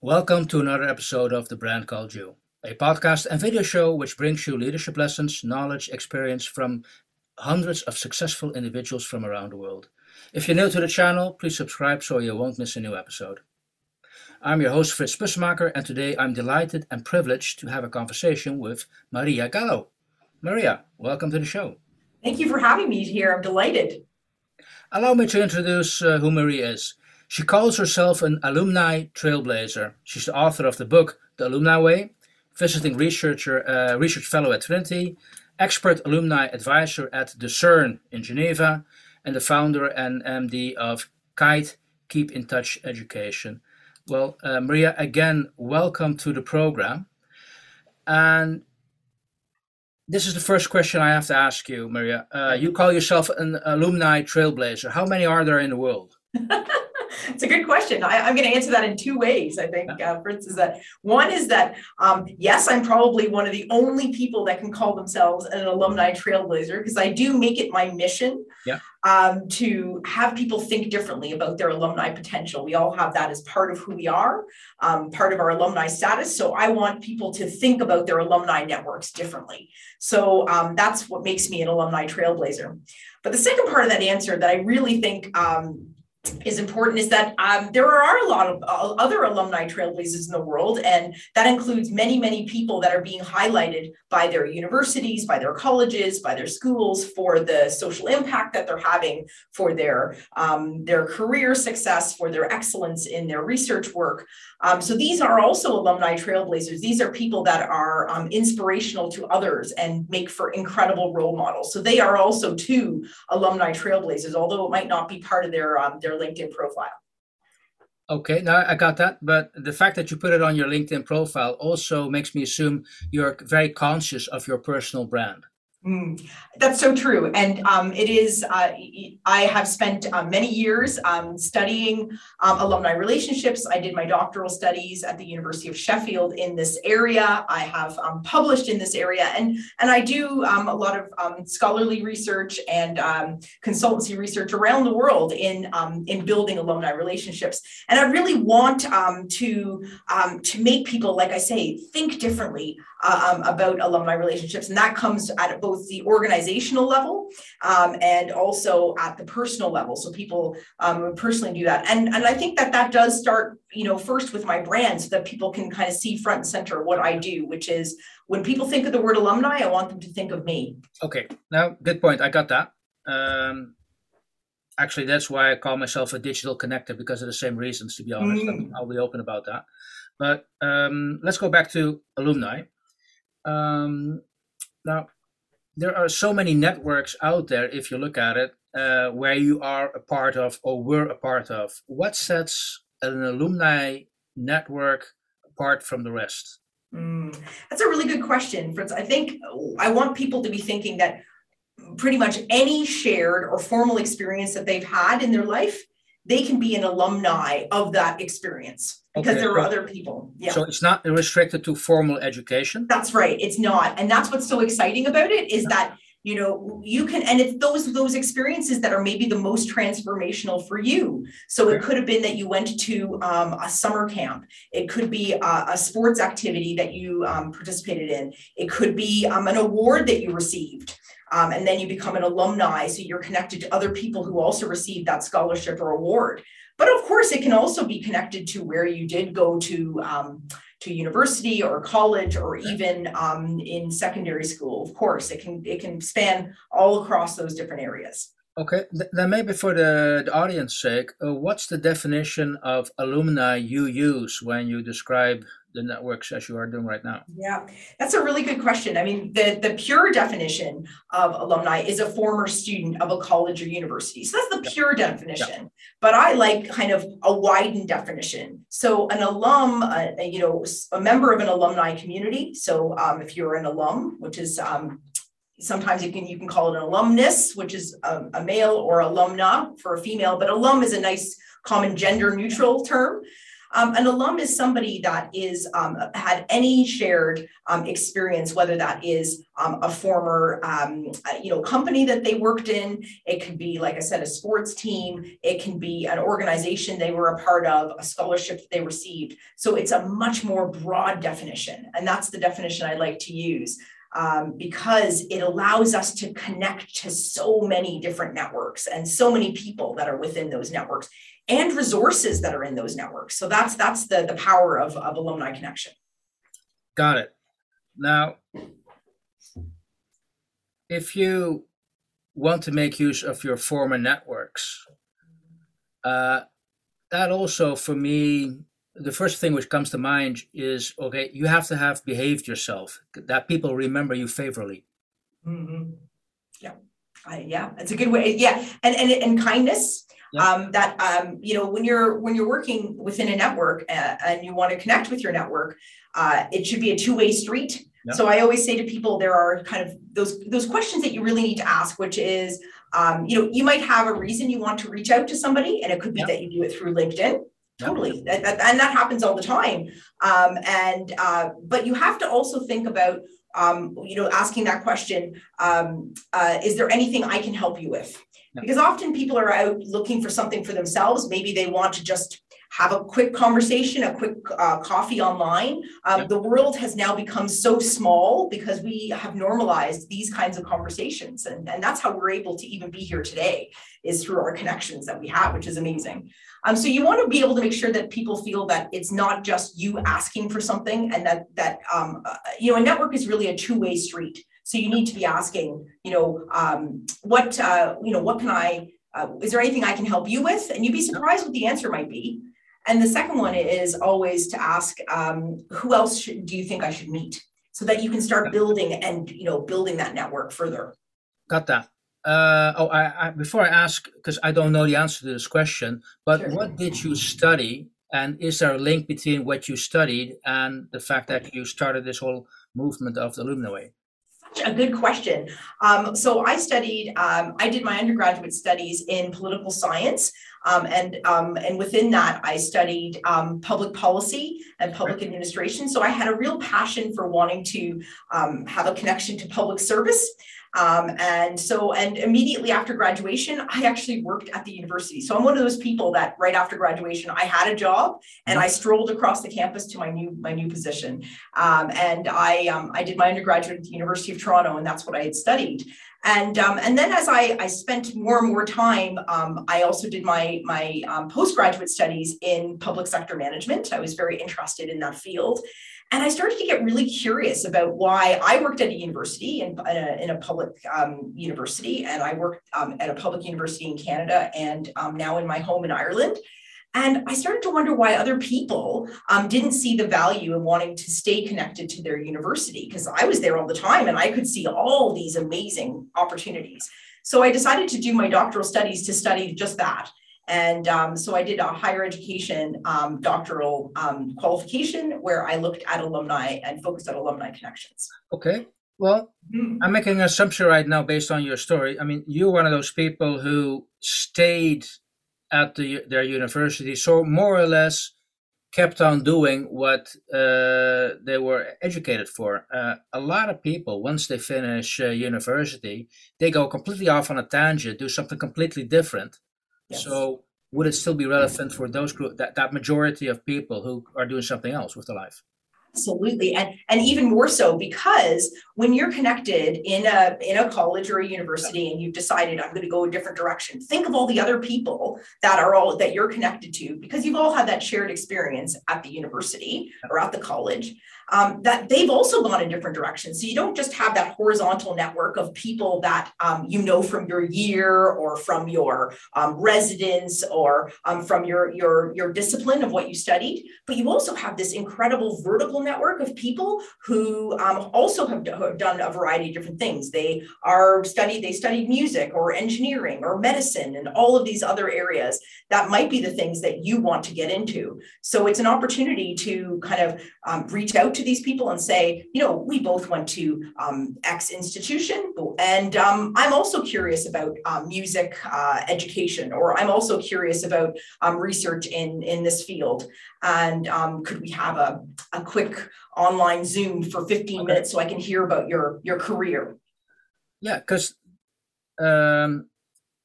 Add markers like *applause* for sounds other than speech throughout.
Welcome to another episode of The Brand Called You, a podcast and video show which brings you leadership lessons, knowledge, experience from hundreds of successful individuals from around the world. If you're new to the channel, please subscribe so you won't miss a new episode. I'm your host, Fritz Bussemaker, and today I'm delighted and privileged to have a conversation with Maria Gallo. Maria, welcome to the show. Thank you for having me here. I'm delighted. Allow me to introduce uh, who Maria is. She calls herself an alumni trailblazer. She's the author of the book The Alumni Way, visiting researcher, uh, research fellow at Trinity, expert alumni advisor at the CERN in Geneva, and the founder and MD of Kite Keep in Touch Education. Well, uh, Maria, again, welcome to the program. And this is the first question I have to ask you, Maria. Uh, you call yourself an alumni trailblazer. How many are there in the world? *laughs* it's a good question. I, am going to answer that in two ways. I think, uh, Fritz, is that one is that um, yes, I'm probably one of the only people that can call themselves an alumni trailblazer because I do make it my mission yeah. um, to have people think differently about their alumni potential. We all have that as part of who we are, um, part of our alumni status. So I want people to think about their alumni networks differently. So um, that's what makes me an alumni trailblazer. But the second part of that answer that I really think um, is important is that um, there are a lot of uh, other alumni trailblazers in the world, and that includes many, many people that are being highlighted by their universities, by their colleges, by their schools for the social impact that they're having, for their um, their career success, for their excellence in their research work. Um, so these are also alumni trailblazers. These are people that are um, inspirational to others and make for incredible role models. So they are also two alumni trailblazers, although it might not be part of their um, LinkedIn profile. Okay, now I got that, but the fact that you put it on your LinkedIn profile also makes me assume you're very conscious of your personal brand. Mm, that's so true. And um, it is, uh, I have spent uh, many years um, studying um, alumni relationships. I did my doctoral studies at the University of Sheffield in this area. I have um, published in this area and, and I do um, a lot of um, scholarly research and consultancy research around the world in, in building alumni relationships. And I really want to, to make people, like I say, think differently uh, about alumni relationships. And that comes at both the organizational level um, and also at the personal level. So people um, personally do that. And, and I think that that does start, you know, first with my brand so that people can kind of see front and center what I do, which is when people think of the word alumni, I want them to think of me. Okay. Now, good point. I got that. Um, actually, that's why I call myself a digital connector because of the same reasons, to be honest. Mm. I'll be open about that. But um, let's go back to alumni. Um, now, there are so many networks out there, if you look at it, uh, where you are a part of or were a part of. What sets an alumni network apart from the rest? Mm, that's a really good question, Fritz. I think I want people to be thinking that pretty much any shared or formal experience that they've had in their life, they can be an alumni of that experience because okay. there are other people. Yeah. So it's not restricted to formal education. That's right. It's not, and that's what's so exciting about it is that you know you can and it's those those experiences that are maybe the most transformational for you so it could have been that you went to um, a summer camp it could be a, a sports activity that you um, participated in it could be um, an award that you received um, and then you become an alumni so you're connected to other people who also received that scholarship or award but of course, it can also be connected to where you did go to um, to university or college or even um, in secondary school. Of course, it can it can span all across those different areas. Okay, then maybe for the, the audience sake, uh, what's the definition of alumni you use when you describe the networks as you are doing right now? Yeah, that's a really good question. I mean, the, the pure definition of alumni is a former student of a college or university. So that's the pure definition. Yeah. But I like kind of a widened definition. So an alum, uh, you know, a member of an alumni community. So um, if you're an alum, which is um, sometimes you can you can call it an alumnus, which is a, a male, or alumna for a female. But alum is a nice common gender neutral term. Um, an alum is somebody that is um, had any shared um, experience, whether that is um, a former um, uh, you know company that they worked in. It could be, like I said, a sports team. It can be an organization they were a part of, a scholarship that they received. So it's a much more broad definition, and that's the definition I like to use um, because it allows us to connect to so many different networks and so many people that are within those networks and resources that are in those networks. So that's that's the the power of, of alumni connection. Got it. Now, if you want to make use of your former networks, uh, that also for me the first thing which comes to mind is okay you have to have behaved yourself that people remember you favorably. Mm-hmm. yeah. I, yeah it's a good way yeah and and, and kindness um, that um, you know when you're when you're working within a network uh, and you want to connect with your network uh, it should be a two-way street. Yeah. so i always say to people there are kind of those those questions that you really need to ask which is um, you know you might have a reason you want to reach out to somebody and it could be that you do it through linkedin totally that, that, and that happens all the time um, and uh, but you have to also think about um, you know asking that question um, uh, is there anything i can help you with because often people are out looking for something for themselves maybe they want to just have a quick conversation, a quick uh, coffee online. Um, yep. The world has now become so small because we have normalized these kinds of conversations. And, and that's how we're able to even be here today is through our connections that we have, which is amazing. Um, so you want to be able to make sure that people feel that it's not just you asking for something and that, that um, uh, you know, a network is really a two-way street. So you need to be asking, you know, um, what, uh, you know, what can I, uh, is there anything I can help you with? And you'd be surprised what the answer might be. And the second one is always to ask, um, who else should, do you think I should meet? So that you can start building and, you know, building that network further. Got that. Uh, oh, I, I, before I ask, because I don't know the answer to this question, but sure. what did you study? And is there a link between what you studied and the fact that you started this whole movement of the Alumni Way? Such a good question. Um, so I studied, um, I did my undergraduate studies in political science. Um, and um, and within that, I studied um, public policy and public administration. So I had a real passion for wanting to um, have a connection to public service. Um, and so, and immediately after graduation, I actually worked at the university. So I'm one of those people that right after graduation, I had a job and I strolled across the campus to my new my new position. Um, and I um, I did my undergraduate at the University of Toronto, and that's what I had studied. And um, and then as I, I spent more and more time, um, I also did my my um, postgraduate studies in public sector management. I was very interested in that field. And I started to get really curious about why I worked at a university in, in, a, in a, public um, university, and I worked um, at a public university in Canada and um, now in my home in Ireland. And I started to wonder why other people um, didn't see the value in wanting to stay connected to their university because I was there all the time and I could see all these amazing opportunities. So I decided to do my doctoral studies to study just that. And um, so I did a higher education um, doctoral um, qualification where I looked at alumni and focused on alumni connections. Okay. Well, mm-hmm. I'm making an assumption right now based on your story. I mean, you're one of those people who stayed at the, their university, so more or less kept on doing what uh, they were educated for. Uh, a lot of people, once they finish uh, university, they go completely off on a tangent, do something completely different Yes. So would it still be relevant for those group that, that majority of people who are doing something else with their life? Absolutely. And and even more so because when you're connected in a in a college or a university and you've decided I'm going to go a different direction, think of all the other people that are all that you're connected to because you've all had that shared experience at the university or at the college um, that they've also gone in different directions. So you don't just have that horizontal network of people that um, you know from your year or from your um, residence or um, from your, your, your discipline of what you studied, but you also have this incredible vertical network of people who um, also have, do, have done a variety of different things. They are studied, they studied music or engineering or medicine and all of these other areas that might be the things that you want to get into. So it's an opportunity to kind of um, reach out to these people and say, you know, we both went to um, X institution, and um, I'm also curious about um, music uh, education, or I'm also curious about um, research in, in this field. And could we have a, a quick online Zoom for 15 minutes so I can hear about your, your career? Yeah, because um,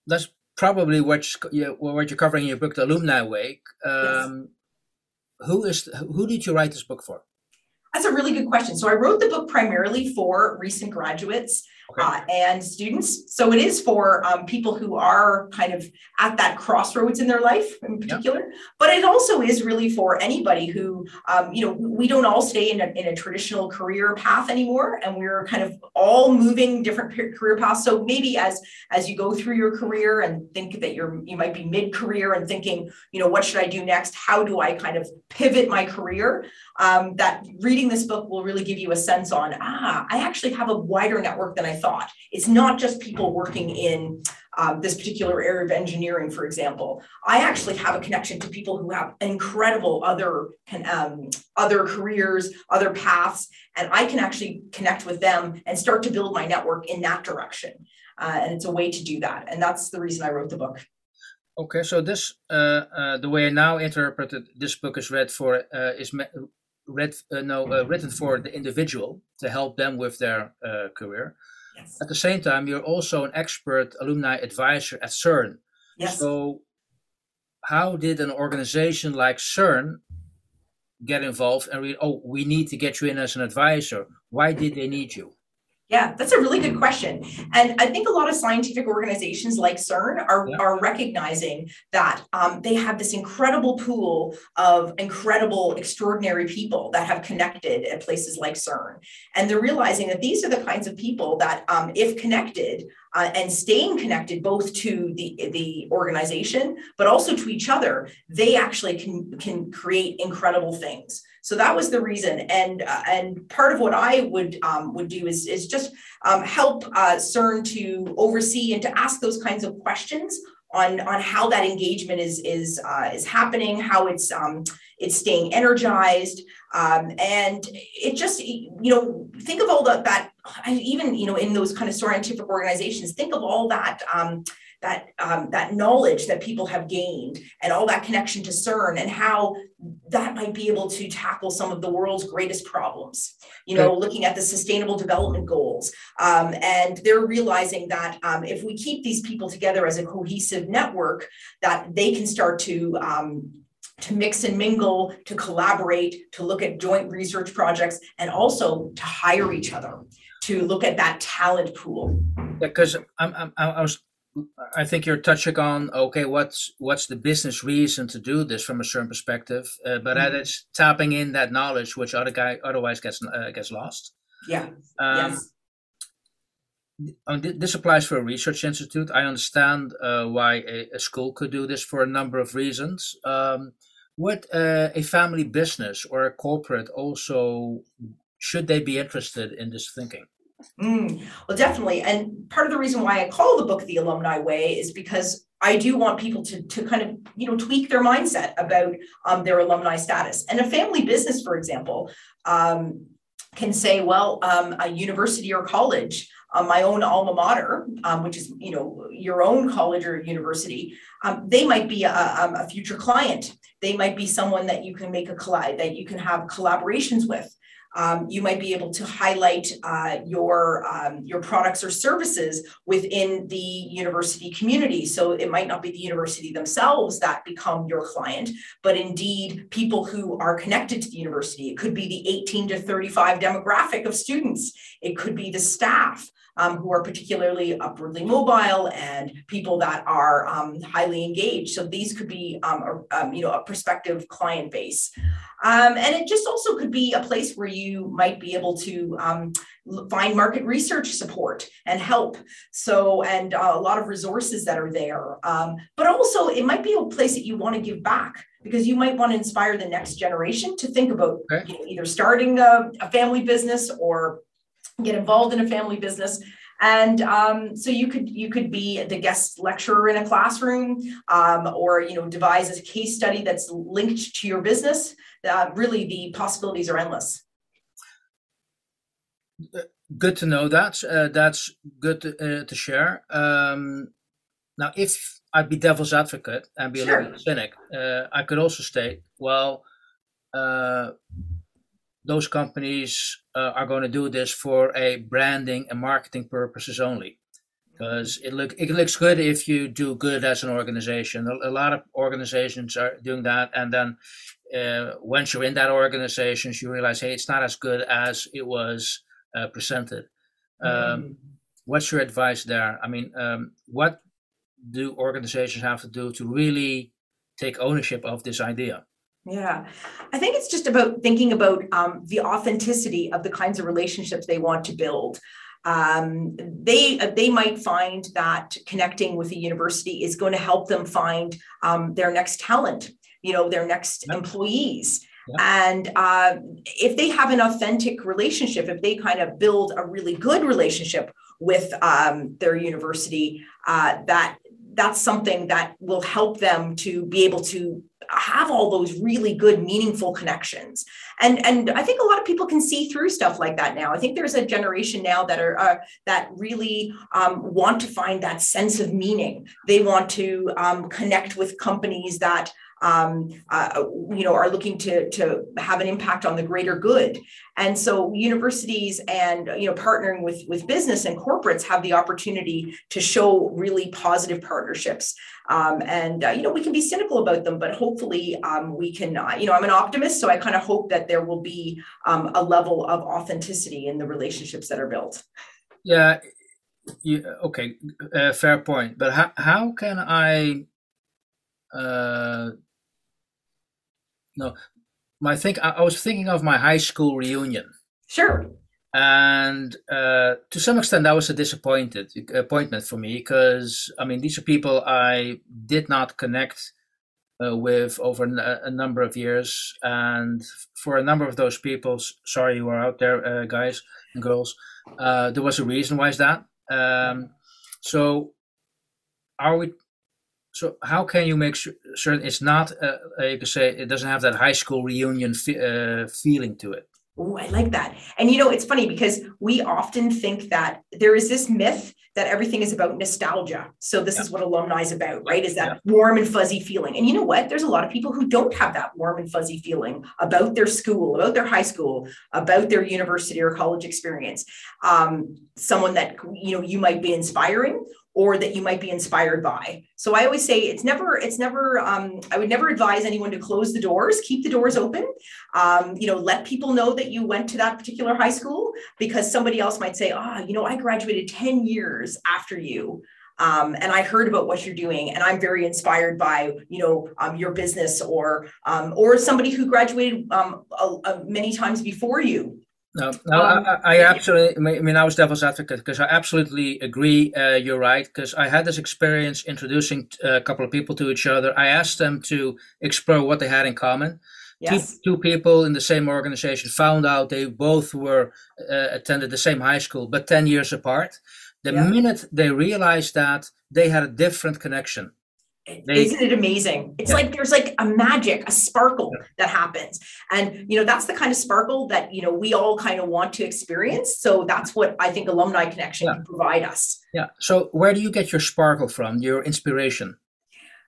that's probably what you, what you're covering in your book, The Alumni Way. Yes. Who is who did you write this book for? That's a really good question. So I wrote the book primarily for recent graduates okay. uh, and students. So it is for um, people who are kind of at that crossroads in their life in particular, yeah. but it also is really for anybody who, um, you know, we don't all stay in a, in a traditional career path anymore, and we're kind of all moving different career paths. So maybe as as you go through your career and think that you're you might be mid career and thinking, you know, what should I do next? How do I kind of pivot my career? Um, that reading this book will really give you a sense on ah, I actually have a wider network than I thought. It's not just people working in um, this particular area of engineering, for example. I actually have a connection to people who have incredible other um, other careers, other paths, and I can actually connect with them and start to build my network in that direction. Uh, and it's a way to do that, and that's the reason I wrote the book. Okay, so this uh, uh, the way I now interpret it, this book is read for uh, is read uh, no uh, written for the individual to help them with their career. Yes. At the same time, you're also an expert alumni advisor at CERN. Yes. So, how did an organization like CERN get involved and read? Oh, we need to get you in as an advisor. Why did they need you? Yeah, that's a really good question. And I think a lot of scientific organizations like CERN are, yeah. are recognizing that um, they have this incredible pool of incredible, extraordinary people that have connected at places like CERN. And they're realizing that these are the kinds of people that, um, if connected, uh, and staying connected both to the, the organization, but also to each other, they actually can, can create incredible things. So that was the reason. And, uh, and part of what I would, um, would do is, is just um, help uh, CERN to oversee and to ask those kinds of questions on, on how that engagement is, is, uh, is happening, how it's, um, it's staying energized. Um, and it just, you know, think of all the, that, even, you know, in those kind of scientific organizations, think of all that, um, that, um, that knowledge that people have gained and all that connection to CERN and how that might be able to tackle some of the world's greatest problems. You know, looking at the sustainable development goals. Um, and they're realizing that um, if we keep these people together as a cohesive network, that they can start to um, to mix and mingle, to collaborate, to look at joint research projects, and also to hire each other, to look at that talent pool. Because I'm, I'm, I was, I think you're touching on okay, what's what's the business reason to do this from a certain perspective, uh, but mm-hmm. it's tapping in that knowledge which other guy otherwise gets uh, gets lost. Yeah. Um, yes. This applies for a research institute. I understand uh, why a, a, school could do this for a number of reasons. Um, would uh, a family business or a corporate also should they be interested in this thinking? Mm, well, definitely. And part of the reason why I call the book The Alumni Way is because I do want people to, to kind of, you know, tweak their mindset about um, their alumni status. And a family business, for example, um, can say, well, um, a university or college uh, my own alma mater, um, which is you know your own college or university, um, they might be a, a, future client. They might be someone that you can make a collide that you can have collaborations with. Um, you might be able to highlight uh, your um, your products or services within the university community. So it might not be the university themselves that become your client, but indeed people who are connected to the university. It could be the 18 to 35 demographic of students. It could be the staff um, who are particularly upwardly mobile and people that are um, highly engaged. So these could be, um, a, um, you know, a prospective client base. Um, and it just also could be a place where you might be able to um, find market research support and help. So, and uh, a lot of resources that are there. but also, it might be a place that you want to give back because you might want to inspire the next generation to think about okay. you know, either starting a, a family business or get involved in a family business and um, so you could you could be the guest lecturer in a classroom um, or you know devise a case study that's linked to your business uh, really the possibilities are endless good to know that. Uh, that's good to, uh, to share. Um, now, if I'd be devil's advocate and be sure. a little cynic, uh, I could also state, well, uh, those companies uh, are going to do this for a branding and marketing purposes only because it look it looks good if you do good as an organization. A, a lot of organizations are doing that, and then uh, once you're in that organization, you realize, hey, it's not as good as it was uh, presented. Um, mm-hmm. What's your advice there? I mean, um, what do organizations have to do to really take ownership of this idea? Yeah, I think it's just about thinking about um, the authenticity of the kinds of relationships they want to build um, they uh, they might find that connecting with a university is going to help them find um, their next talent you know their next employees yep. and uh, if they have an authentic relationship if they kind of build a really good relationship with um, their university uh, that that's something that will help them to be able to have all those really good meaningful connections. And and i think a lot of people can see through stuff like that now. I think there's a generation now that are uh, that really um, want to find that sense of meaning. They want to um, connect with companies that um, uh, you know, are looking to, to have an impact on the greater good. And so universities and, you know, partnering with, with business and corporates have the opportunity to show really positive partnerships. Um, and, uh, you know, we can be cynical about them, but hopefully um, we can, uh, you know, I'm an optimist. So I kind of hope that there will be um, a level of authenticity in the relationships that are built. Yeah. You, okay. Uh, fair point. But how, how can I uh, no, my think I, I was thinking of my high school reunion. Sure. And uh, to some extent, that was a disappointed appointment for me because I mean these are people I did not connect uh, with over a, a, number of years, and for a number of those people, sorry you are out there, uh, guys and girls, uh, there was a reason why is that. Um, so, are we so how can you make sure, it's not uh, you could say it doesn't have that high school reunion fe- uh, feeling to it Oh, I like that. And you know, it's funny because we often think that there is this myth that everything is about nostalgia. So this yeah. is what alumni is about, right? Is that yeah. warm and fuzzy feeling. And you know what? There's a lot of people who don't have that warm and fuzzy feeling about their school, about their high school, about their university or college experience. Um, someone that you know you might be inspiring or that you might be inspired by. So I always say it's never, it's never, um, I would never advise anyone to close the doors, keep the doors open. Um, you know, let people know that you went to that particular high school because somebody else might say, ah, oh, you know, I graduated 10 years after you. Um, and I heard about what you're doing, and I'm very inspired by you know um, your business or um, or somebody who graduated um, many times before you. No, no, um, I, I, absolutely. I mean, I was devil's advocate because I absolutely agree. Uh, you're right because I had this experience introducing uh, a couple of people to each other. I asked them to explore what they had in common. Yes. Two, two people in the same organization found out they both were uh, attended the same high school, but ten years apart. The yeah. minute they realized that, they had a different connection. They, Isn't it amazing? It's yeah. like there's like a magic, a sparkle yeah. that happens. And you know, that's the kind of sparkle that you know we all kind of want to experience. So that's what I think alumni connection yeah. can provide us. Yeah. So where do you get your sparkle from, your inspiration?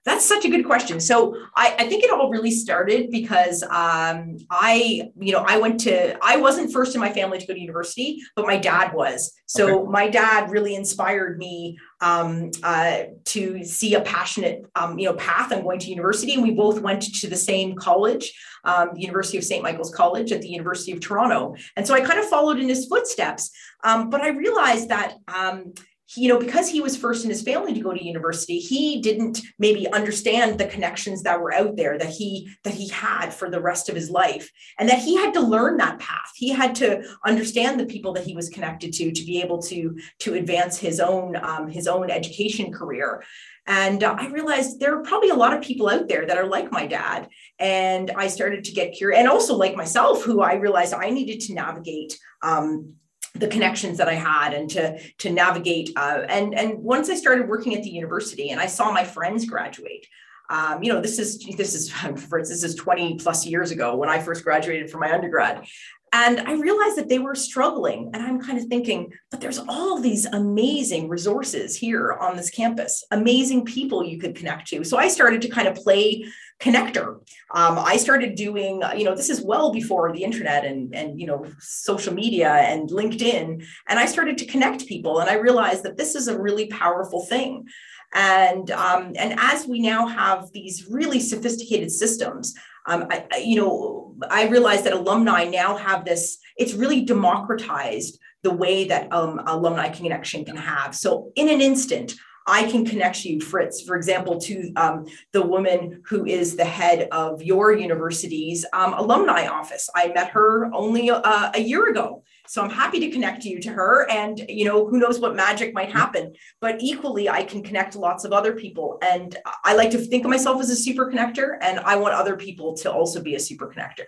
That's such a good question. So I, I think it all really started because um, I, you know, I went to, I wasn't first in my family to go to university, but my dad was. So okay. my dad really inspired me um, uh, to see a passionate, um, you know, path on going to university. And we both went to the same college, um, the University of St. Michael's College at the University of Toronto. And so I kind of followed in his footsteps. Um, but I realized that um, he, you know, because he was first in his family to go to university, he didn't maybe understand the connections that were out there that he that he had for the rest of his life, and that he had to learn that path. He had to understand the people that he was connected to to be able to to advance his own um, his own education career. And uh, I realized there are probably a lot of people out there that are like my dad. And I started to get curious, and also like myself, who I realized I needed to navigate um, the connections that I had and to to navigate uh, and and once I started working at the university and I saw my friends graduate Um, you know, this is this is *laughs* for this is 20 plus years ago when I first graduated from my undergrad. And I realized that they were struggling. And I'm kind of thinking, but there's all these amazing resources here on this campus, amazing people you could connect to. So I started to kind of play connector. Um, I started doing, you know, this is well before the internet and, and, you know, social media and LinkedIn. And I started to connect people. And I realized that this is a really powerful thing. And, um, and as we now have these really sophisticated systems, um, I, I, you know, I realize that alumni now have this, it's really democratized the way that um, alumni connection can have. So in an instant, I can connect you, Fritz, for example, to um, the woman who is the head of your university's um, alumni office. I met her only uh, a year ago. So I'm happy to connect you to her. And, you know, who knows what magic might happen. But equally, I can connect lots of other people. And I like to think of myself as a super connector, and I want other people to also be a super connector.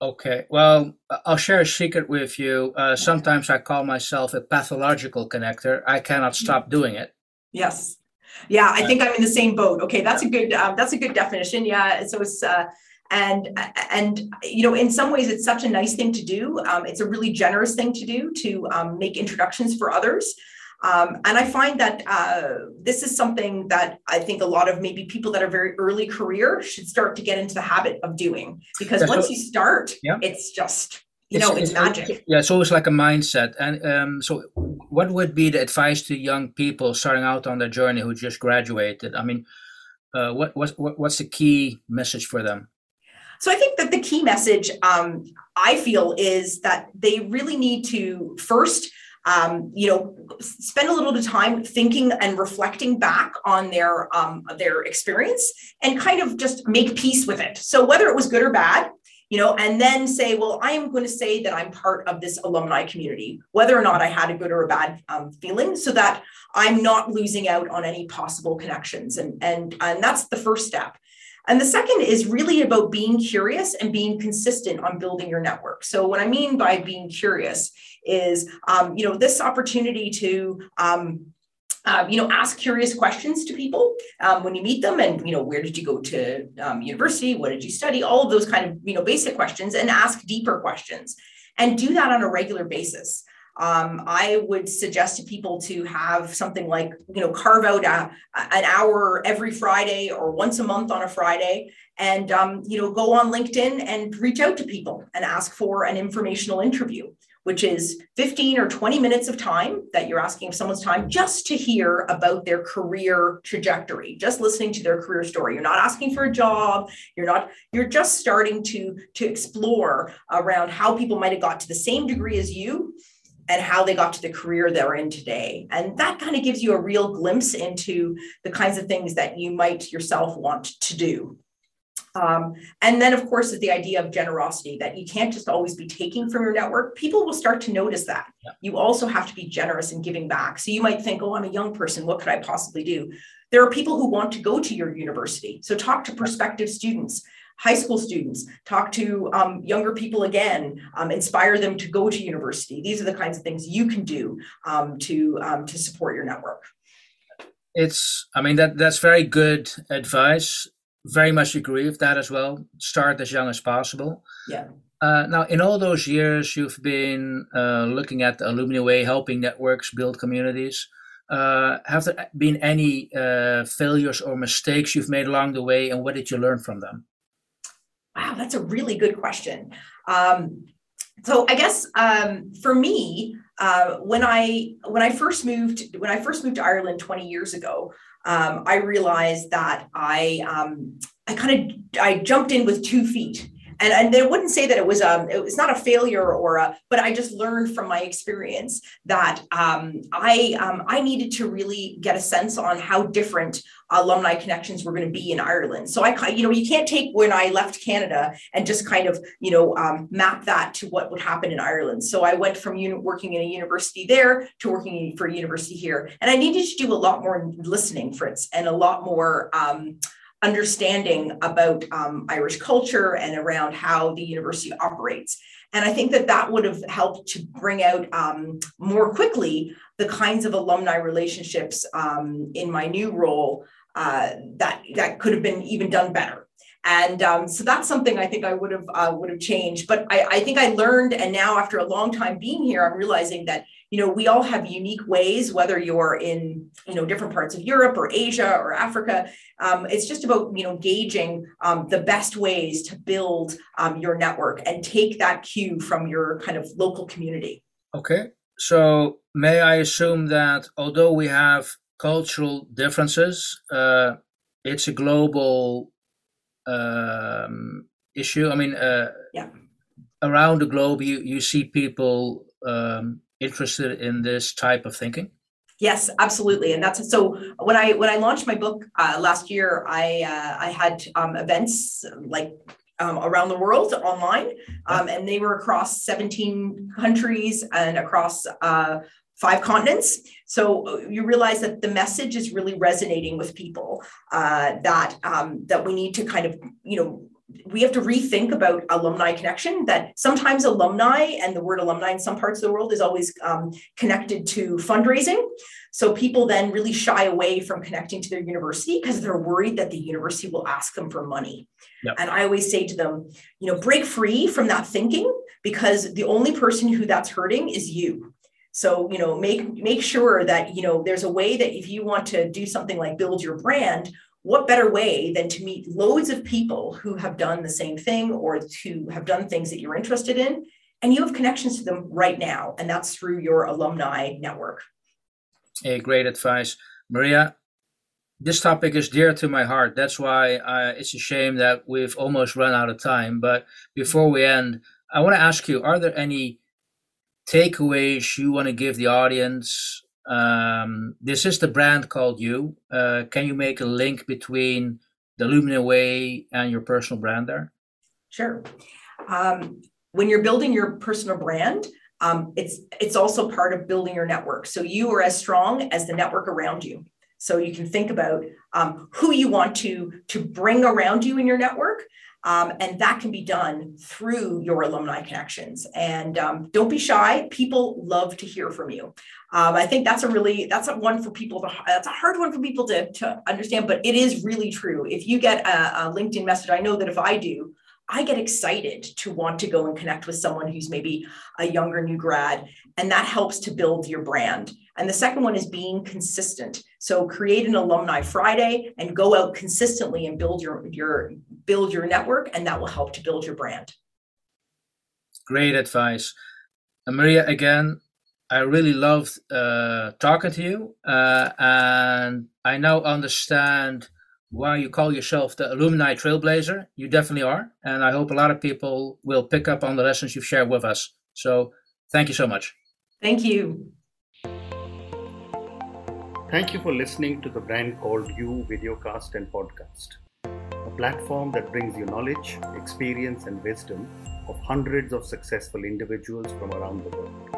Okay, well, I'll share a secret with you. Uh, sometimes I call myself a pathological connector. I cannot stop doing it. Yes. Yeah, I think I'm in the same boat. Okay, that's a good um, that's a good definition. Yeah, so it's uh, and and you know in some ways it's such a nice thing to do. Um, it's a really generous thing to do to um, make introductions for others. Um, and i find that uh, this is something that i think a lot of maybe people that are very early career should start to get into the habit of doing. Because yeah, once so, you start yeah. it's just you it's, know it's, it's magic. yeah it's always like a mindset. And um, so what would be the advice to young people starting out on their journey who just graduated? I mean uh, what, what what's the key message for them so I think that the key message um, I feel is that they really need to first um, you know, spend a little bit of time thinking and reflecting back on their um, their experience and kind of just make peace with it. So whether it was good or bad, you know, and then say, well, I am going to say that I'm part of this alumni community, whether or not I had a good or a bad um, feeling, so that I'm not losing out on any possible connections. And and and that's the first step. And the second is really about being curious and being consistent on building your network. So what I mean by being curious is, um, you know, this opportunity to, um, uh, you know, ask curious questions to people um, when you meet them, and you know, where did you go to um, university? What did you study? All of those kind of you know basic questions, and ask deeper questions, and do that on a regular basis um, I would suggest to people to have something like, you know, carve out a, an hour every Friday or once a month on a Friday and, um, you know, go on LinkedIn and reach out to people and ask for an informational interview, which is 15 or 20 minutes of time that you're asking someone's time just to hear about their career trajectory, just listening to their career story. You're not asking for a job. You're not, you're just starting to, to explore around how people might have got to the same degree as you and how they got to the career they're in today. And that kind of gives you a real glimpse into the kinds of things that you might yourself want to do. Um, and then, of course, is the idea of generosity that you can't just always be taking from your network. People will start to notice that. Yeah. You also have to be generous in giving back. So you might think, oh, I'm a young person. What could I possibly do? There are people who want to go to your university. So talk to prospective students high school students, talk to um, younger people again, um, inspire them to go to university. These are the kinds of things you can do um, to um, to support your network. It's, I mean, that that's very good advice. Very much agree with that as well. Start as young as possible. Yeah. Uh, now, in all those years, you've been uh, looking at the Alumni Way, helping networks build communities. Uh, have there been any uh, failures or mistakes you've made along the way, and what did you learn from them? Wow, that's a really good question. Um, so I guess um, for me, uh, when I when I first moved when I first moved to Ireland 20 years ago, um, I realized that I um, I kind of I jumped in with two feet and and they wouldn't say that it was um it was not a failure or a but I just learned from my experience that um, I um, I needed to really get a sense on how different alumni connections were going to be in Ireland. So I you know you can't take when I left Canada and just kind of you know um, map that to what would happen in Ireland. So I went from working in a university there to working for a university here, and I needed to do a lot more listening, Fritz, and a lot more. Um, understanding about um, Irish culture and around how the university operates. And I think that that would have helped to bring out um, more quickly the kinds of alumni relationships um, in my new role uh, that that could have been even done better. And um, so that's something I think I would have uh, would have changed. But I, I think I learned, and now after a long time being here, I'm realizing that you know we all have unique ways. Whether you're in you know different parts of Europe or Asia or Africa, um, it's just about you know gauging um, the best ways to build um, your network and take that cue from your kind of local community. Okay, so may I assume that although we have cultural differences, uh, it's a global um, issue. I mean, uh, yeah. around the globe, you, you see people um, interested in this type of thinking. Yes, absolutely, and that's so. When I when I launched my book uh, last year, I uh, I had um, events like um, around the world online, um, and they were across 17 countries and across uh, five continents. So uh, you realize that the message is really resonating with people. Uh, that um, that we need to kind of you know we have to rethink about alumni connection that sometimes alumni and the word alumni in some parts of the world is always um, connected to fundraising. So people then really shy away from connecting to their university because they're worried that the university will ask them for money. Yep. and i always say to them you know break free from that thinking because the only person who that's hurting is you. So, you know, make make sure that, you know, there's a way that if you want to do something like build your brand, what better way than to meet loads of people who have done the same thing or to have done things that you're interested in and you have connections to them right now and that's through your alumni network. Hey, great advice. Maria, this topic is dear to my heart. That's why it's a shame that we've almost run out of time. But before we end, I want to ask you are there any takeaways you want to give the audience? Um, this is the brand called you. Uh, can you make a link between the Alumni Way and your personal brand there? Sure. Um, when you're building your personal brand, um, it's it's also part of building your network. So you are as strong as the network around you. So you can think about um, who you want to to bring around you in your network, um, and that can be done through your alumni connections. And um, don't be shy. People love to hear from you. Um, I think that's a really that's a one for people to that's a hard one for people to, to understand, but it is really true. If you get a, a LinkedIn message, I know that if I do, I get excited to want to go and connect with someone who's maybe a younger new grad, and that helps to build your brand. And the second one is being consistent. So create an alumni Friday and go out consistently and build your your build your network, and that will help to build your brand. Great advice, and Maria. Again, I really loved uh, talking to you, uh, and I now understand why you call yourself the alumni trailblazer. You definitely are. And I hope a lot of people will pick up on the lessons you've shared with us. So thank you so much. Thank you. Thank you for listening to the brand called You videocast and podcast, a platform that brings you knowledge, experience, and wisdom of hundreds of successful individuals from around the world.